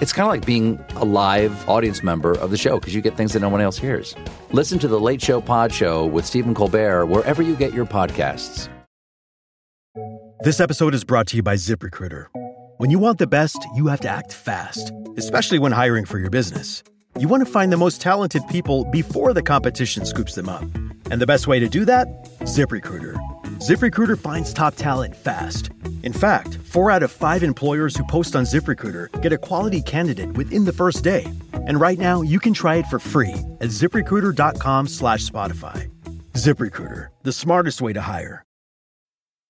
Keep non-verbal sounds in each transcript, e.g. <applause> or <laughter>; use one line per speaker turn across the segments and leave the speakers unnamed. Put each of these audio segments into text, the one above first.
It's kind of like being a live audience member of the show because you get things that no one else hears. Listen to The Late Show Pod Show with Stephen Colbert wherever you get your podcasts.
This episode is brought to you by ZipRecruiter. When you want the best, you have to act fast, especially when hiring for your business. You want to find the most talented people before the competition scoops them up. And the best way to do that? ZipRecruiter. ZipRecruiter finds top talent fast. In fact, four out of five employers who post on ZipRecruiter get a quality candidate within the first day. And right now, you can try it for free at ziprecruiter.com slash Spotify. ZipRecruiter, the smartest way to hire.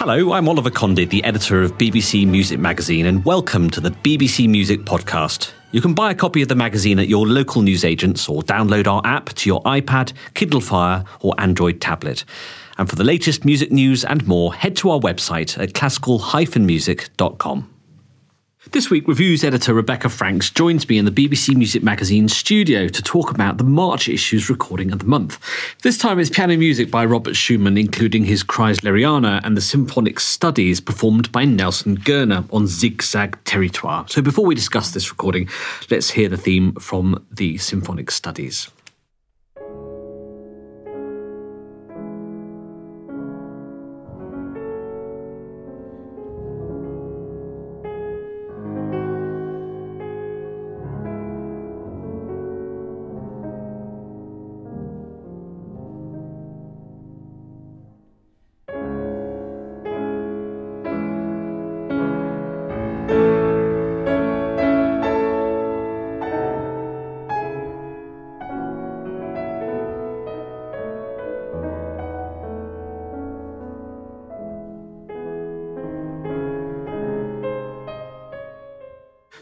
Hello, I'm Oliver Condy, the editor of BBC Music Magazine, and welcome to the BBC Music Podcast. You can buy a copy of the magazine at your local newsagents or download our app to your iPad, Kindle Fire, or Android tablet. And for the latest music news and more, head to our website at classical-music.com. This week, reviews editor Rebecca Franks joins me in the BBC Music Magazine studio to talk about the March issue's recording of the month. This time it's piano music by Robert Schumann, including his Kreisleriana and the symphonic studies performed by Nelson Goerner on Zigzag Territoire. So before we discuss this recording, let's hear the theme from the symphonic studies.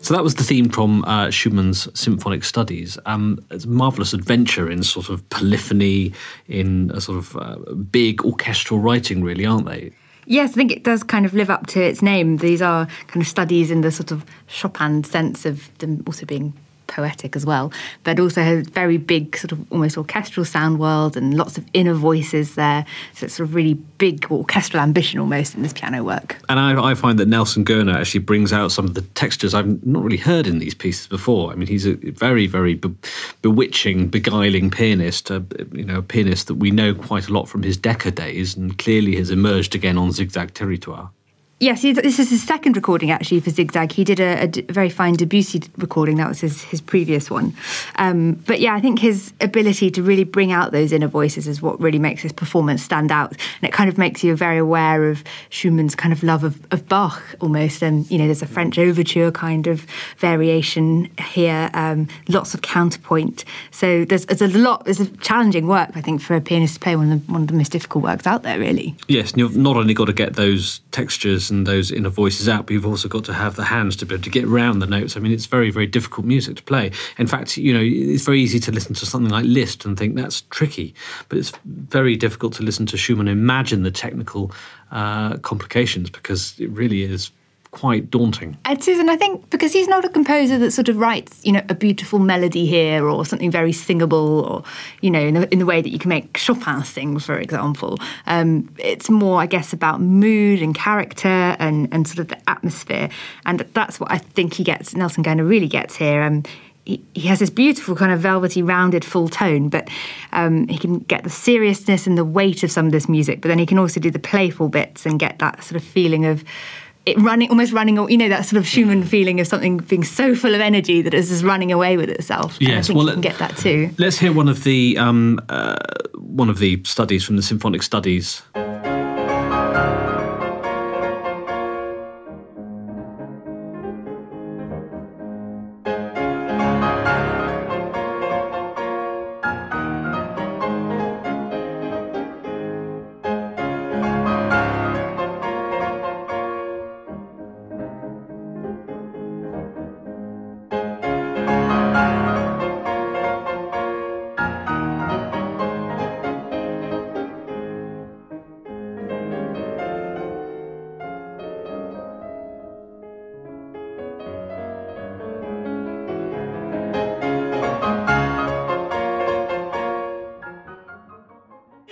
So that was the theme from uh, Schumann's symphonic studies. Um, it's a marvelous adventure in sort of polyphony, in a sort of uh, big orchestral writing, really, aren't they?
Yes, I think it does kind of live up to its name. These are kind of studies in the sort of Chopin sense of them also being poetic as well, but also has very big sort of almost orchestral sound world and lots of inner voices there. So it's sort of really big orchestral ambition almost in this piano work.
And I, I find that Nelson Goerner actually brings out some of the textures I've not really heard in these pieces before. I mean, he's a very, very be- bewitching, beguiling pianist, uh, you know, a pianist that we know quite a lot from his Decca days and clearly has emerged again on Zigzag Territoire.
Yes, this is his second recording actually for Zigzag. He did a, a very fine Debussy recording. That was his, his previous one. Um, but yeah, I think his ability to really bring out those inner voices is what really makes his performance stand out. And it kind of makes you very aware of Schumann's kind of love of, of Bach almost. And, you know, there's a French overture kind of variation here, um, lots of counterpoint. So there's, there's a lot, there's a challenging work, I think, for a pianist to play one of the, one of the most difficult works out there, really.
Yes, and you've not only got to get those textures and those inner voices out, but you've also got to have the hands to be able to get around the notes. I mean, it's very, very difficult music to play. In fact, you know, it's very easy to listen to something like Liszt and think that's tricky, but it's very difficult to listen to Schumann and imagine the technical uh, complications because it really is quite daunting.
And Susan, I think because he's not a composer that sort of writes, you know, a beautiful melody here or something very singable, or you know, in the, in the way that you can make Chopin sing, for example. Um, it's more, I guess, about mood and character and and sort of the atmosphere, and that's what I think he gets. Nelson Goerner really gets here. Um, he, he has this beautiful kind of velvety, rounded, full tone, but um, he can get the seriousness and the weight of some of this music. But then he can also do the playful bits and get that sort of feeling of it running, almost running, you know, that sort of Schumann feeling of something being so full of energy that it's just running away with itself.
Yes,
well, you can get that too.
Let's hear one of the um, uh, one of the studies from the symphonic studies.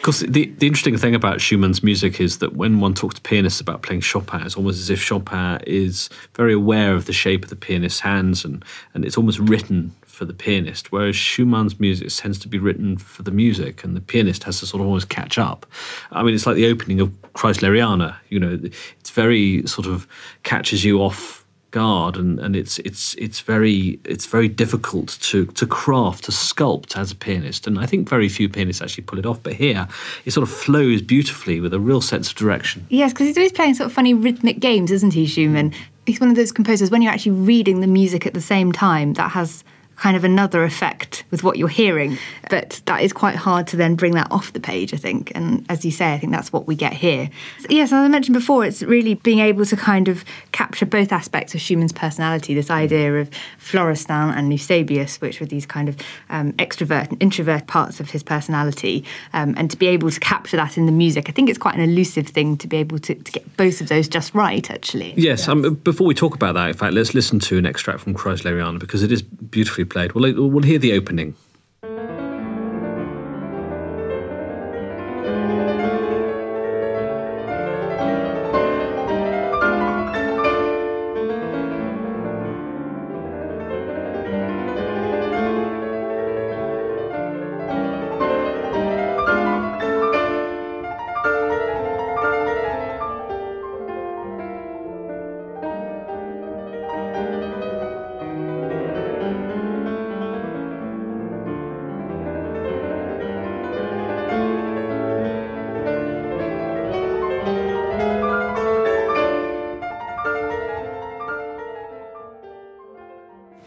Course, the, the interesting thing about Schumann's music is that when one talks to pianists about playing Chopin, it's almost as if Chopin is very aware of the shape of the pianist's hands and, and it's almost written for the pianist, whereas Schumann's music tends to be written for the music, and the pianist has to sort of almost catch up. I mean, it's like the opening of Kreisleriana. You know, it's very sort of catches you off and, and it's it's it's very it's very difficult to to craft to sculpt as a pianist. And I think very few pianists actually pull it off but here it sort of flows beautifully with a real sense of direction.
Yes because he's always playing sort of funny rhythmic games isn't he Schumann? He's one of those composers when you're actually reading the music at the same time that has kind of another effect with what you're hearing. But that is quite hard to then bring that off the page, I think. And as you say, I think that's what we get here. Yes, as I mentioned before, it's really being able to kind of capture both aspects of Schumann's personality this idea of Florestan and Eusebius, which were these kind of um, extrovert and introvert parts of his personality, um, and to be able to capture that in the music. I think it's quite an elusive thing to be able to, to get both of those just right, actually.
Yes, yes. Um, before we talk about that, in fact, let's listen to an extract from Kreisleriana because it is beautifully played. We'll, we'll hear the opening.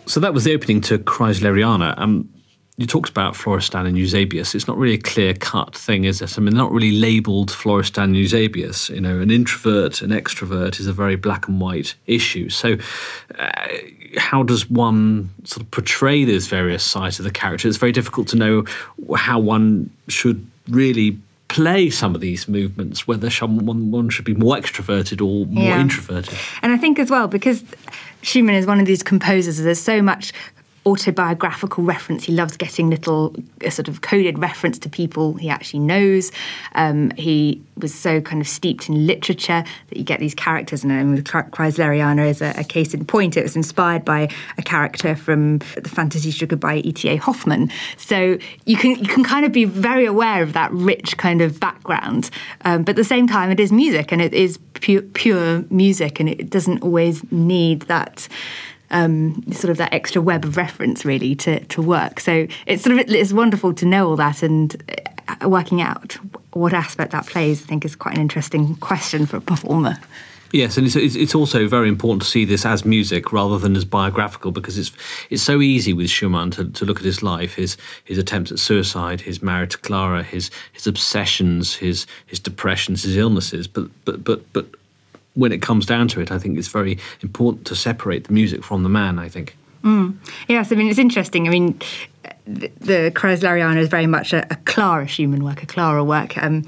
So that was the opening to Kreisleriana. Um, you talked about Florestan and Eusebius. It's not really a clear cut thing, is it? I mean, they're not really labelled Florestan and Eusebius. You know, an introvert, an extrovert is a very black and white issue. So, uh, how does one sort of portray those various sides of the character? It's very difficult to know how one should really play some of these movements, whether someone one should be more extroverted or more yeah. introverted.
And I think as well, because Schumann is one of these composers, there's so much autobiographical reference. He loves getting little sort of coded reference to people he actually knows. Um, he was so kind of steeped in literature that you get these characters. And with Kreisleriana is a, a, case in point. It was inspired by a character from the Fantasiestücke by E.T.A. Hoffmann. So you can you can kind of be very aware of that rich kind of background. Um, but at the same time, it is music and it is pure, pure music and it doesn't always need that um, sort of that extra web of reference really to, to work. So it's sort of it's wonderful to know all that and uh, working out what aspect that plays. I think is quite an interesting question for a performer.
Yes, and it's, it's also very important to see this as music rather than as biographical because it's it's so easy with Schumann to, to look at his life, his his attempts at suicide, his marriage to Clara, his his obsessions, his his depressions, his illnesses. But but but but when it comes down to it, I think it's very important to separate the music from the man. I think.
Mm. Yes, I mean it's interesting. I mean, the, Kreisleriana is very much a, a Clara Schumann work, a Clara work. Um,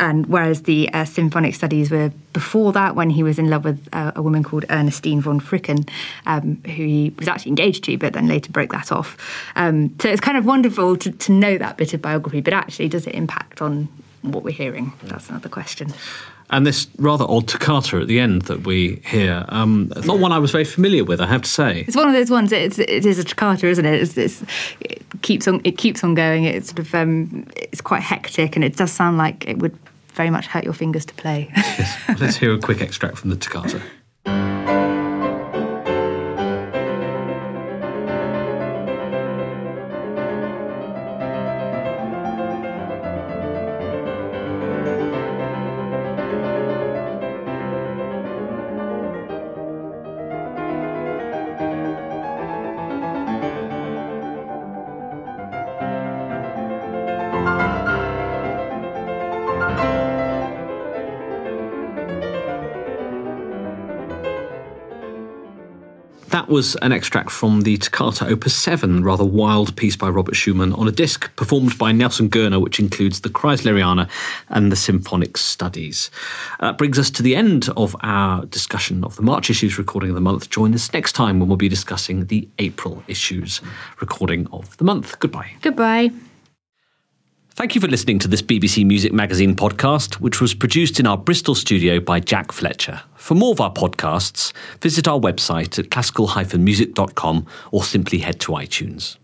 and whereas the uh, symphonic studies were before that, when he was in love with uh, a woman called Ernestine von Fricken, um, who he was actually engaged to, but then later broke that off. Um, so it's kind of wonderful to, to know that bit of biography, but actually, does it impact on what we're hearing? That's another question.
And this rather odd toccata at the end that we hear, um, it's not one I was very familiar with, I have to say.
It's one of those ones. It's, it is a toccata, isn't it? It's, it's, it keeps on. It keeps on going. It's sort of. Um, it's quite hectic, and it does sound like it would very much hurt your fingers to play.
yes. Let's hear a quick extract from the toccata. <laughs> That was an extract from the Toccata Opus 7, rather wild piece by Robert Schumann on a disc performed by Nelson Goerner, which includes the Kreisleriana and the Symphonic Studies. That brings us to the end of our discussion of the March issues recording of the month. Join us next time when we'll be discussing the April issues recording of the month. Goodbye.
Goodbye.
Thank you for listening to this BBC Music Magazine podcast, which was produced in our Bristol studio by Jack Fletcher. For more of our podcasts, visit our website at classical-music.com or simply head to iTunes.